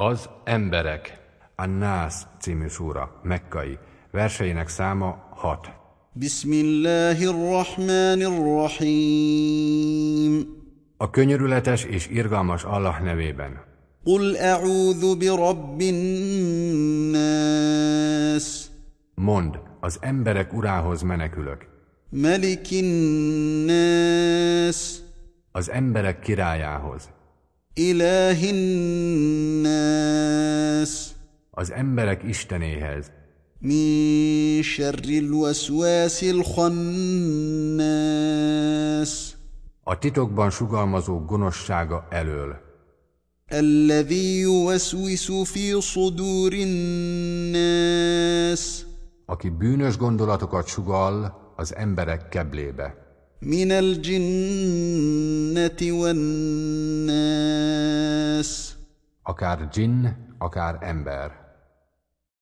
Az emberek. A Nász című szúra, mekkai. Verseinek száma 6. Bismillahirrahmanirrahim. A könyörületes és irgalmas Allah nevében. Qul a'udhu bi rabbin nas. Mond, az emberek urához menekülök. Melikin nas. Az emberek királyához. إله الناس Az emberek istenéhez. من شر الوسواس الخناس A titokban sugalmazó gonoszsága elől. الذي يوسوس في صدور الناس Aki bűnös gondolatokat sugall az emberek keblébe. من الجنة والناس Akár dzsinn, akár ember.